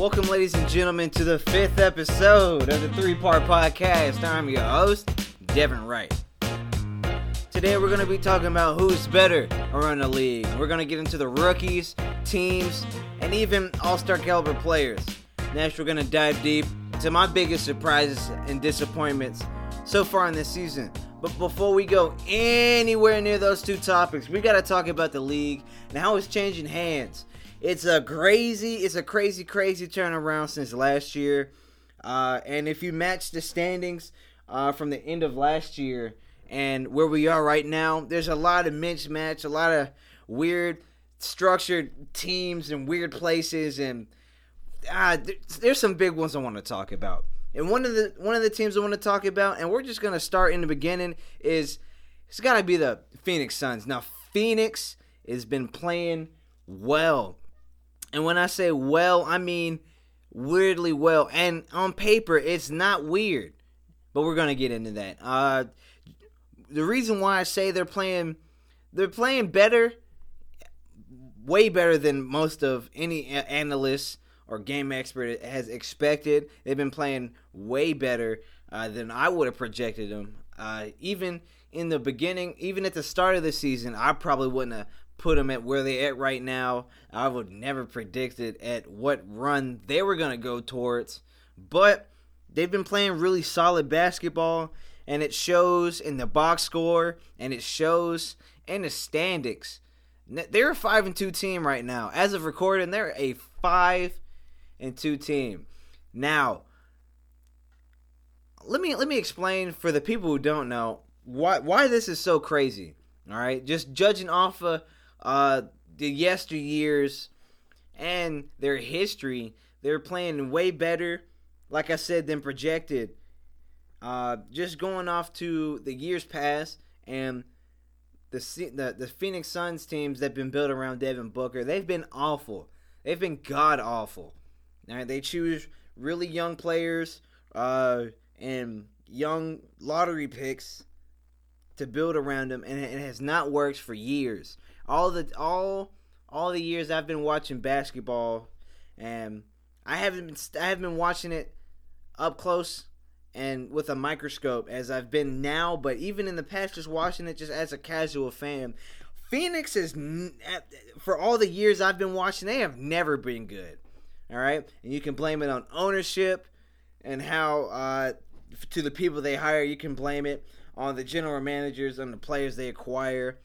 Welcome, ladies and gentlemen, to the fifth episode of the three part podcast. I'm your host, Devin Wright. Today, we're going to be talking about who's better around the league. We're going to get into the rookies, teams, and even all star caliber players. Next, we're going to dive deep into my biggest surprises and disappointments so far in this season. But before we go anywhere near those two topics, we got to talk about the league and how it's changing hands. It's a crazy, it's a crazy, crazy turnaround since last year. Uh, and if you match the standings uh, from the end of last year and where we are right now, there's a lot of mismatch, a lot of weird structured teams and weird places, and uh, there's some big ones I want to talk about. And one of the one of the teams I want to talk about, and we're just gonna start in the beginning, is it's got to be the Phoenix Suns. Now Phoenix has been playing well and when I say well, I mean weirdly well. And on paper, it's not weird. But we're gonna get into that. Uh, the reason why I say they're playing, they're playing better, way better than most of any analyst or game expert has expected. They've been playing way better uh, than I would have projected them. Uh, even in the beginning, even at the start of the season, I probably wouldn't have put them at where they're at right now. I would never predicted at what run they were gonna go towards, but they've been playing really solid basketball, and it shows in the box score, and it shows in the standings. They're a five and two team right now. As of recording, they're a five and two team. Now, let me let me explain for the people who don't know why why this is so crazy. All right, just judging off of uh, the yesteryears and their history, they're playing way better, like I said, than projected. Uh, just going off to the years past and the, the the Phoenix Suns teams that've been built around Devin Booker, they've been awful. They've been god awful. Now they choose really young players uh, and young lottery picks to build around them, and it has not worked for years all the all all the years I've been watching basketball, and I haven't been I haven't been watching it up close and with a microscope as I've been now, but even in the past, just watching it just as a casual fan. Phoenix is for all the years I've been watching, they have never been good. All right, and you can blame it on ownership and how uh, to the people they hire. You can blame it on the general managers and the players they acquire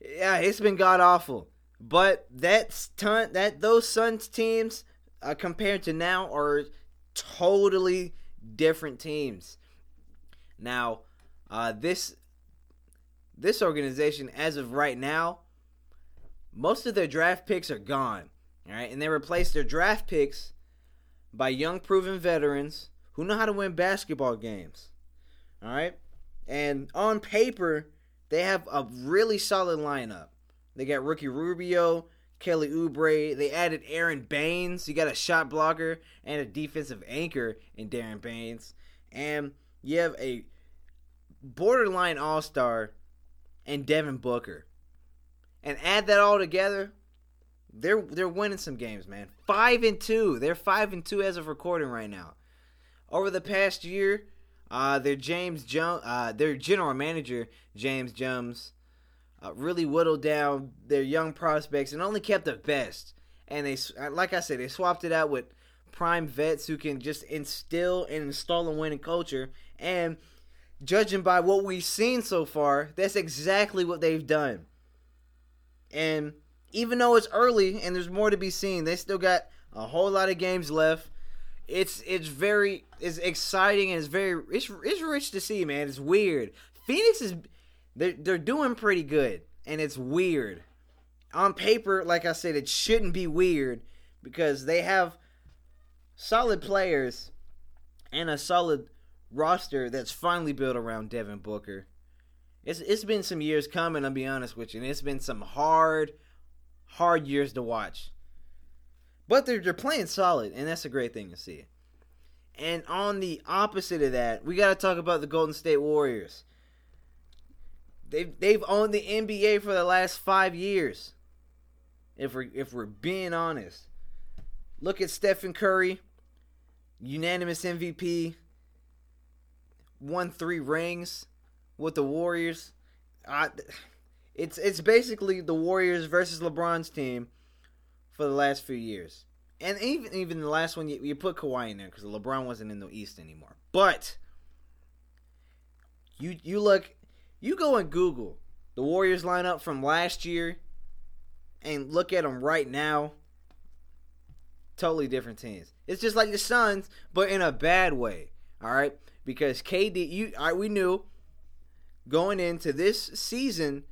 yeah, it's been god awful. But that's ton that those Suns teams uh, compared to now are totally different teams. Now, uh, this this organization, as of right now, most of their draft picks are gone. All right, and they replaced their draft picks by young, proven veterans who know how to win basketball games. All right, and on paper, they have a really solid lineup. They got Ricky Rubio, Kelly Oubre. They added Aron Baynes. You got a shot blocker and a defensive anchor in Darren Baynes. And you have a borderline all star and Devin Booker. And add that all together, they're they're winning some games, man. Five and two. They're five and two as of recording right now. Over the past year, uh, their James Jones, uh, their general manager James Jones, uh, really whittled down their young prospects and only kept the best. And they, uh, like I said, they swapped it out with prime vets who can just instill and install a winning culture. And judging by what we've seen so far, that's exactly what they've done. And even though it's early and there's more to be seen, they still got a whole lot of games left it's it's very it's exciting and it's very it's it's rich to see, man. It's weird. Phoenix is they're they're doing pretty good, and it's weird. On paper, like I said, it shouldn't be weird because they have solid players and a solid roster that's finally built around Devin Booker. It's it's been some years coming, I'll be honest with you, and it's been some hard, hard years to watch. But they're they're playing solid, and that's a great thing to see. And on the opposite of that, we got to talk about the Golden State Warriors. They've they've owned the NBA for the last five years. If we're if we're being honest, look at Stephen Curry, unanimous MVP, won three rings with the Warriors. I, it's it's basically the Warriors versus LeBron's team for the last few years, and even even the last one you, you put Kawhi in there because LeBron wasn't in the East anymore. But you you look, you go and Google the Warriors lineup from last year, and look at them right now. Totally different teams. It's just like the Suns, but in a bad way. All right, because KD, you, right, we knew going into this season,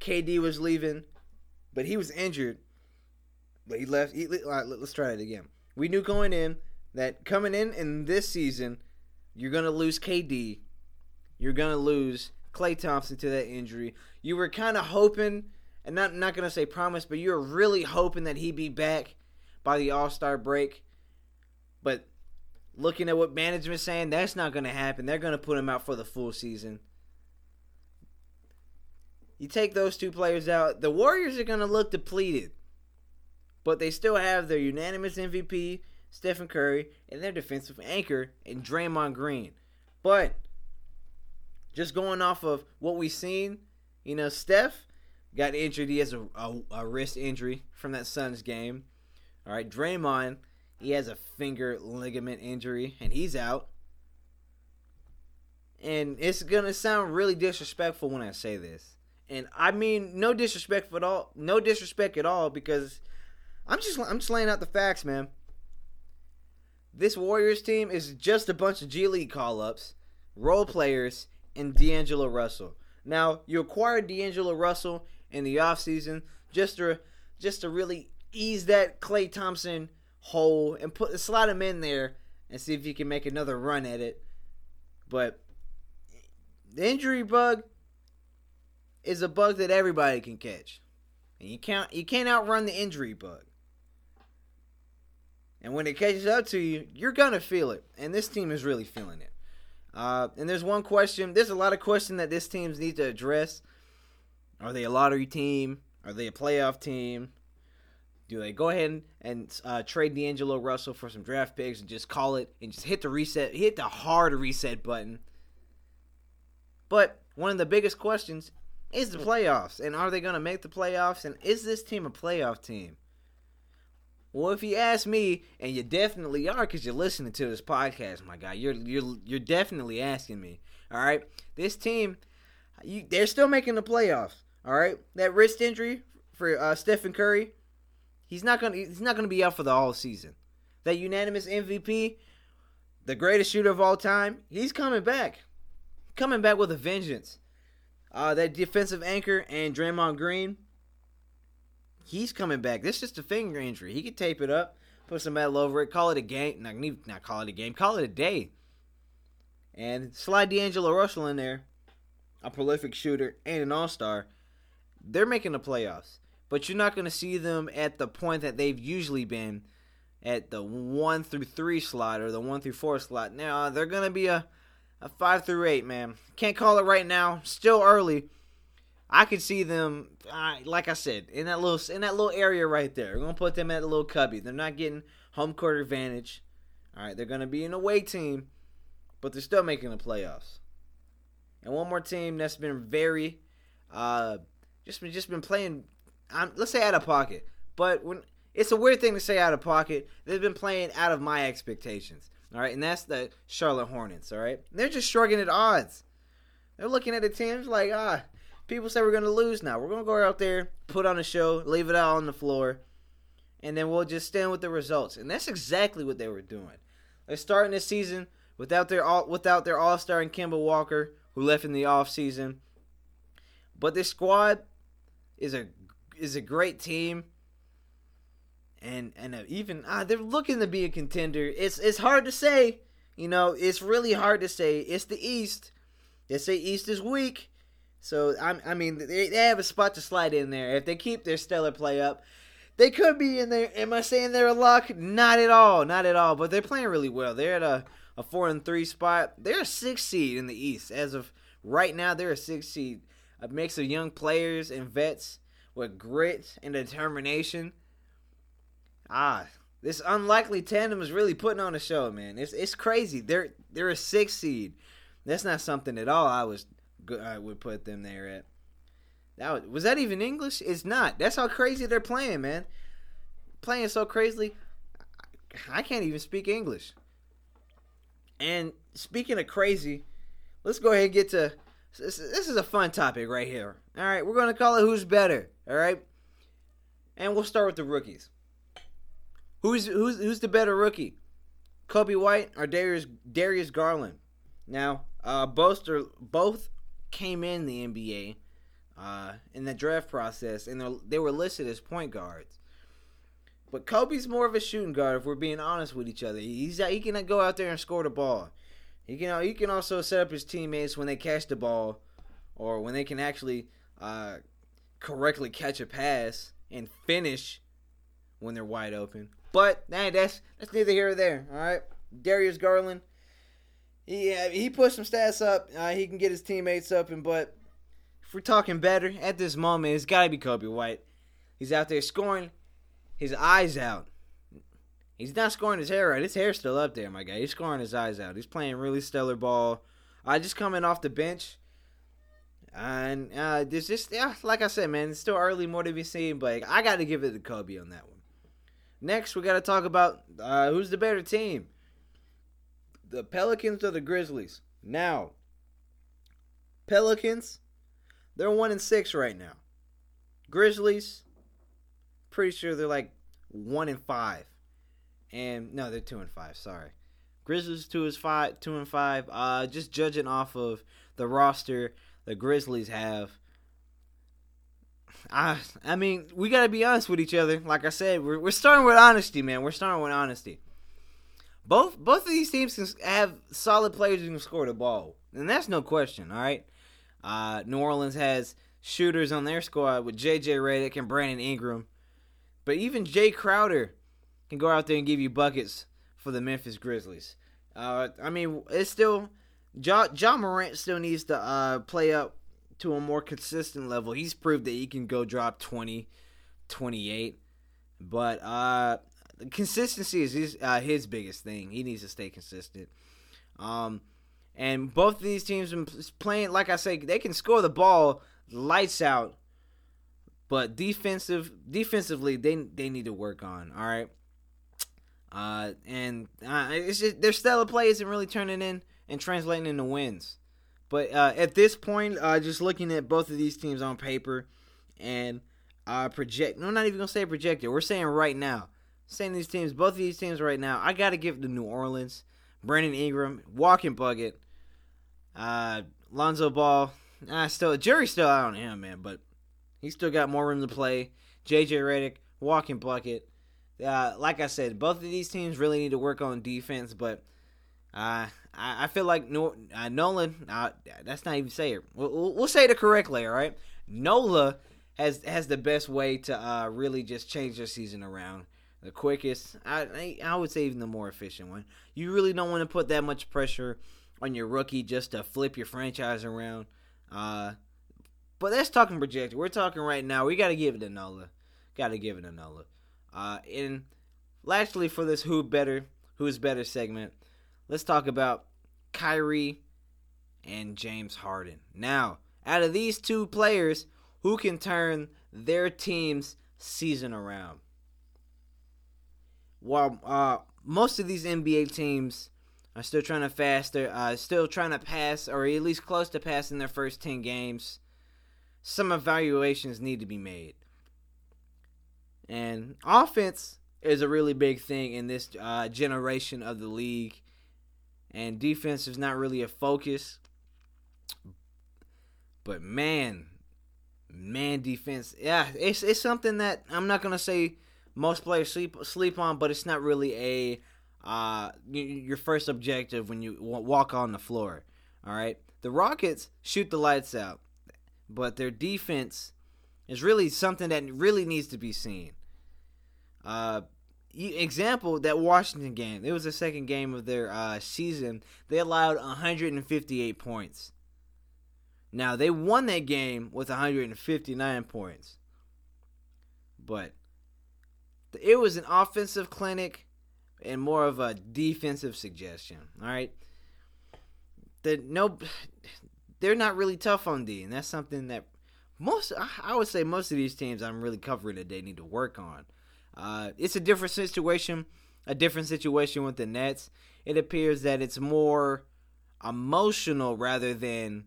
KD was leaving, but he was injured. He left. He, let's try it again. We knew going in that coming in in this season, you're gonna lose KD. You're gonna lose Klay Thompson to that injury. You were kind of hoping, and not not gonna say promise, but you were really hoping that he'd be back by the All Star break. But looking at what management's saying, that's not gonna happen. They're gonna put him out for the full season. You take those two players out, the Warriors are to look depleted. But they still have their unanimous MVP, Stephen Curry, and their defensive anchor in Draymond Green. But just going off of what we've seen, you know, Steph got injured. He has a, a, a wrist injury from that Suns game. All right, Draymond, he has a finger ligament injury, and he's out. And it's to sound really disrespectful when I say this and I mean no disrespect at all, no disrespect at all, because I'm just I'm just laying out the facts, man. This Warriors team is just a bunch of G League call ups, role players, and D'Angelo Russell. Now you acquired D'Angelo Russell in the offseason just to just to really ease that Klay Thompson hole and put slide him in there and see if you can make another run at it. But the injury bug is a bug that everybody can catch. And you can't you can't outrun the injury bug. And when it catches up to you, you're gonna feel it. And this team is really feeling it. Uh, and there's one question. There's a lot of question that this team needs to address. Are they a lottery team? Are they a playoff team? Do they go ahead and uh, trade D'Angelo Russell for some draft picks and just call it and just hit the reset, hit the hard reset button? But one of the biggest questions is the playoffs. And are they going to make the playoffs? And is this team a playoff team? Well, if you ask me, and you definitely are, because you're listening to this podcast, my guy, you're you're you're definitely asking me. All right, this team, you, they're still making the playoffs. All right, that wrist injury for uh, Stephen Curry, he's not gonna he's not gonna be out for the all season. That unanimous MVP, the greatest shooter of all time, he's coming back, coming back with a vengeance. Uh, that defensive anchor and Draymond Green, he's coming back. This is just a finger injury. He could tape it up, put some metal over it, call it a game. Not, not call it a game, call it a day. And slide D'Angelo Russell in there, a prolific shooter and an all star. They're making the playoffs. But you're not going to see them at the point that they've usually been at the 1 through 3 slot or the 1 through 4 slot. Now, they're going to be a a five through eight, man. Can't call it right now. Still early. I could see them, uh, like I said, in that little in that little area right there. We're gonna put them at a little cubby. They're not getting home court advantage. All right, they're gonna be an away team, but they're still making the playoffs. And one more team that's been very, uh, just been just been playing. Um, let's say out of pocket, but when it's a weird thing to say out of pocket, they've been playing out of my expectations. All right, and that's the Charlotte Hornets. All right, they're just shrugging at odds. They're looking at the teams like, ah, people say we're gonna lose now. We're gonna go out there, put on a show, leave it out on the floor, and then we'll just stand with the results. And that's exactly what they were doing. They're starting this season without their all without their All Star and Kemba Walker, who left in the off season. But this squad is a is a great team and and even ah, they're looking to be a contender. It's it's hard to say. You know, it's really hard to say. It's the East. They say East is weak, so I, I mean they, they have a spot to slide in there if they keep their stellar play up. They could be in there. Am I saying they're a lock? Not at all. Not at all. But they're playing really well. They're at a, a four and three spot. They're a six seed in the East as of right now. They're a six seed. A mix of young players and vets with grit and determination ah, this unlikely tandem is really putting on a show, man. It's it's crazy. They're they're a six seed. That's not something at all. I was I would put them there at. That was, was that even English? It's not. That's how crazy they're playing, man. Playing so crazily, I can't even speak English. And speaking of crazy, let's go ahead and get to this. This is a fun topic right here. All right, we're gonna call it "Who's Better." All right, and we'll start with the rookies. Who's who's who's the better rookie? Coby White or Darius Darius Garland? Now, uh, both are, both came in the NBA uh, in the draft process, and they were listed as point guards. But Coby's more of a shooting guard. If we're being honest with each other, he's he can go out there and score the ball. He can he can also set up his teammates when they catch the ball, or when they can actually uh, correctly catch a pass and finish when they're wide open. But that's that's neither here or there. All right, Darius Garland. He uh, he put some stats up. Uh, he can get his teammates up, and but if we're talking better at this moment, it's got to be Coby White. He's out there scoring his eyes out. He's not scoring his hair right. His hair's still up there, my guy. He's scoring his eyes out. He's playing really stellar ball. I uh, just coming off the bench. And uh, there's just yeah, like I said, man, it's still early, more to be seen, but I got to give it to Coby on that one. Next, we got to talk about uh, who's the better team the Pelicans or the Grizzlies. Now, Pelicans, they're one and six right now. Grizzlies, pretty sure they're like one and five. And no, they're two and five. Sorry, Grizzlies two is five, two and five. Uh, just judging off of the roster the Grizzlies have. I I mean, we gotta be honest with each other. Like I said, we're we're starting with honesty, man. We're starting with honesty. Both both of these teams can have solid players who can score the ball, and that's no question. All right, uh, New Orleans has shooters on their squad with J.J. Redick and Brandon Ingram, but even Jae Crowder can go out there and give you buckets for the Memphis Grizzlies. Uh, I mean, it's still Ja, Ja Morant still needs to uh, play up to a more consistent level. He's proved that he can go drop 20, 28. But uh, consistency is his, uh, his biggest thing. He needs to stay consistent. Um, and both of these teams playing, like I say, they can score the ball lights out. But defensive, defensively, they they need to work on. All right. Uh, and uh, it's just their stellar play isn't really turning in and translating into wins. But uh, at this point, uh, just looking at both of these teams on paper and uh, project, no, not even gonna say projected. We're saying right now, saying these teams, both of these teams right now, I gotta give the New Orleans, Brandon Ingram, walking bucket, uh, Lonzo Ball. I still, jury's still out on him, man, but he still got more room to play. JJ Redick, walking bucket. Uh, like I said, both of these teams really need to work on defense, but uh, I, I feel like uh, Nolan. Uh, that's not even say it. We'll, we'll, say it correctly. All right, Nola has has the best way to uh, really just change their season around. The quickest, I I would say even the more efficient one. You really don't want to put that much pressure on your rookie just to flip your franchise around. Uh, but that's talking projected. We're talking right now. We got to give it a Nola. Got to give it a Nola. Uh, and lastly, for this who better, who's better segment, let's talk about Kyrie and James Harden. Now, out of these two players, who can turn their team's season around? While uh, most of these NBA teams are still trying to fast, they're uh, still trying to pass, or at least close to passing their first 10 games, some evaluations need to be made. And offense is a really big thing in this uh, generation of the league and defense is not really a focus. But man, man, defense, yeah, it's it's something that I'm not gonna say most players sleep sleep on, but it's not really a uh, your first objective when you walk on the floor. All right, the Rockets shoot the lights out, but their defense is really something that really needs to be seen. Uh, example that Washington game. It was the second game of their uh, season. They allowed 158 points. Now they won that game with 159 points, but it was an offensive clinic and more of a defensive suggestion. All right, the no, they're not really tough on D, and that's something that most I would say most of these teams I'm really covering that they need to work on. Uh, it's a different situation, a different situation with the Nets. It appears that it's more emotional rather than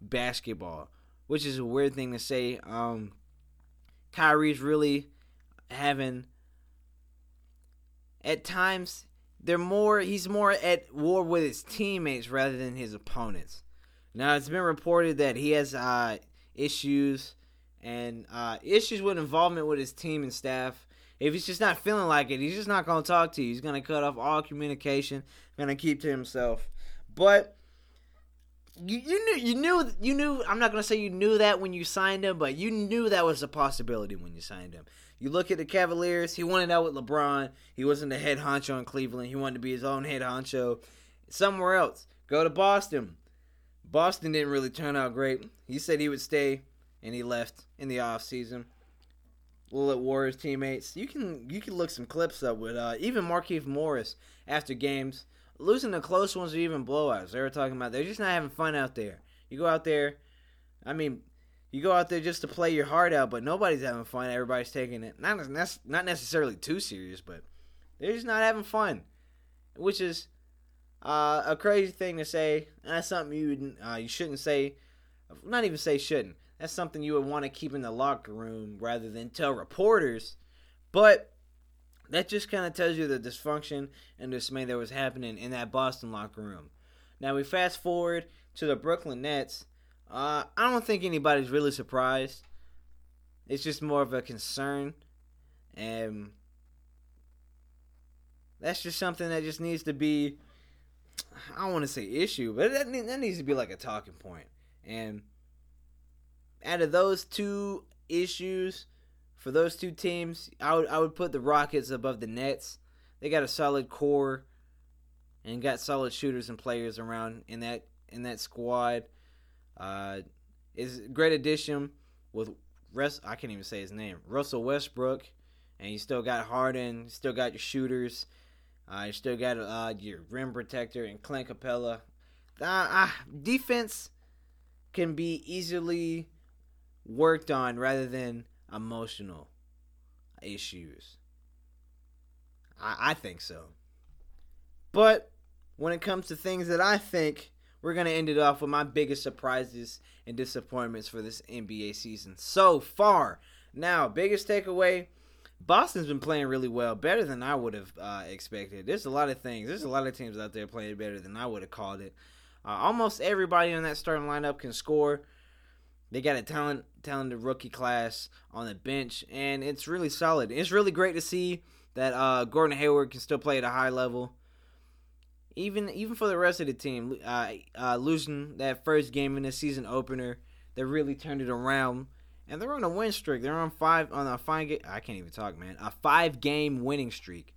basketball, which is a weird thing to say. Um, Kyrie's really having at times they're more he's more at war with his teammates rather than his opponents. Now it's been reported that he has uh, issues and uh, issues with involvement with his team and staff. If he's just not feeling like it, he's just not going to talk to you. He's going to cut off all communication, going to keep to himself. But you, you knew you knew you knew I'm not going to say you knew that when you signed him, but you knew that was a possibility when you signed him. You look at the Cavaliers, he wanted out with LeBron. He wasn't the head honcho in Cleveland. He wanted to be his own head honcho somewhere else. Go to Boston. Boston didn't really turn out great. He said he would stay and he left in the off season. Little Warriors teammates. You can you can look some clips up with uh, even Markieff Morris after games losing the close ones or even blowouts. They were talking about they're just not having fun out there. You go out there, I mean, you go out there just to play your heart out, but nobody's having fun. Everybody's taking it not not necessarily too serious, but they're just not having fun, which is uh, a crazy thing to say. That's something you uh, you shouldn't say. Not even say shouldn't. That's something you would want to keep in the locker room rather than tell reporters. But that just kind of tells you the dysfunction and dismay that was happening in that Boston locker room. Now we fast forward to the Brooklyn Nets. Uh, I don't think anybody's really surprised. It's just more of a concern, and that's just something that just needs to be. I don't want to say issue, but that, that needs to be like a talking point. And out of those two issues, for those two teams, I would I would put the Rockets above the Nets. They got a solid core and got solid shooters and players around in that in that squad. Uh, is great addition with rest. I can't even say his name. Russell Westbrook, and you still got Harden. You still got your shooters. Uh, you still got uh, your rim protector and Clint Capela. Uh, defense can be easily worked on rather than emotional issues. I, I think so. But when it comes to things that I think, we're going to end it off with my biggest surprises and disappointments for this NBA season so far. Now, biggest takeaway Boston's been playing really well, better than I would have uh, expected. There's a lot of things. There's a lot of teams out there playing better than I would have called it. Uh, almost everybody in that starting lineup can score. They got a talent, talented rookie class on the bench, and it's really solid. It's really great to see that uh, Gordon Hayward can still play at a high level. Even even for the rest of the team, uh, uh, losing that first game in the season opener, they really turned it around, and they're on a win streak. They're on five on a five game. I can't even talk, man. A five game winning streak.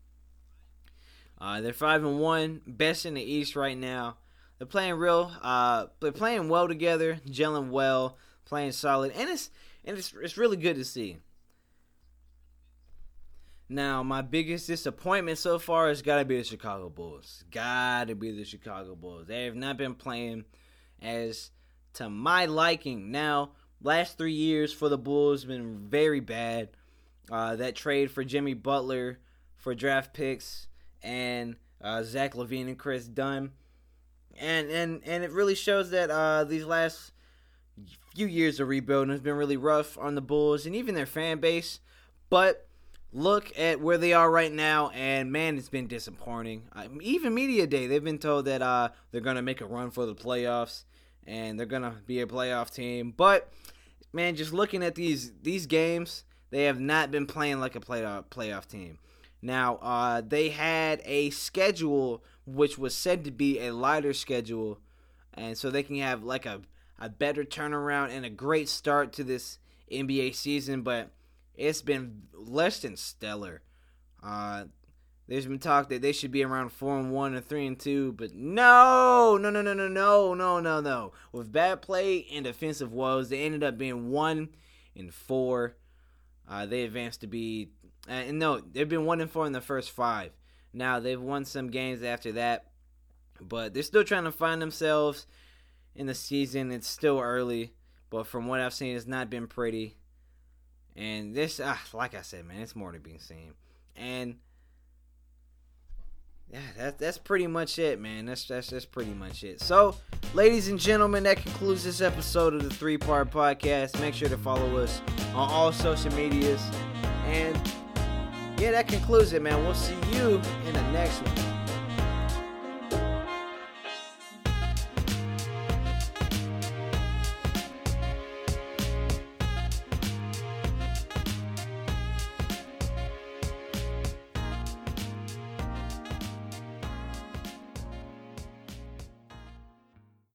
Uh, they're five and one, best in the East right now. They're playing real. Uh, they're playing well together, gelling well playing solid, and it's and it's it's really good to see. Now, my biggest disappointment so far has got to be the Chicago Bulls. Got to be the Chicago Bulls. They have not been playing as to my liking. Now, last three years for the Bulls been very bad. Uh, that trade for Jimmy Butler for draft picks and uh, Zach LaVine and Kris Dunn, and and and it really shows that uh, these last few years of rebuilding has been really rough on the Bulls and even their fan base. But look at where they are right now, and man, it's been disappointing. even media day, they've been told that uh, they're gonna make a run for the playoffs and they're gonna be a playoff team. But man, just looking at these these games, they have not been playing like a playoff playoff team. Now, uh, they had a schedule which was said to be a lighter schedule, and so they can have like a a better turnaround and a great start to this NBA season, but it's been less than stellar. Uh, there's been talk that they should be around four and one or three and two, but no, no, no, no, no, no, no, no, no. With bad play and defensive woes, they ended up being one and four. Uh, they advanced to be, uh, no, they've been one and four in the first five. Now they've won some games after that, but they're still trying to find themselves in the season. It's still early, but from what I've seen, it's not been pretty. And this, uh, like I said, man, it's more to be seen. And yeah, that, that's pretty much it, man. That's, that's that's pretty much it. So, ladies and gentlemen, that concludes this episode of the Three Part Podcast. Make sure to follow us on all social medias. And yeah, that concludes it, man. We'll see you in the next one.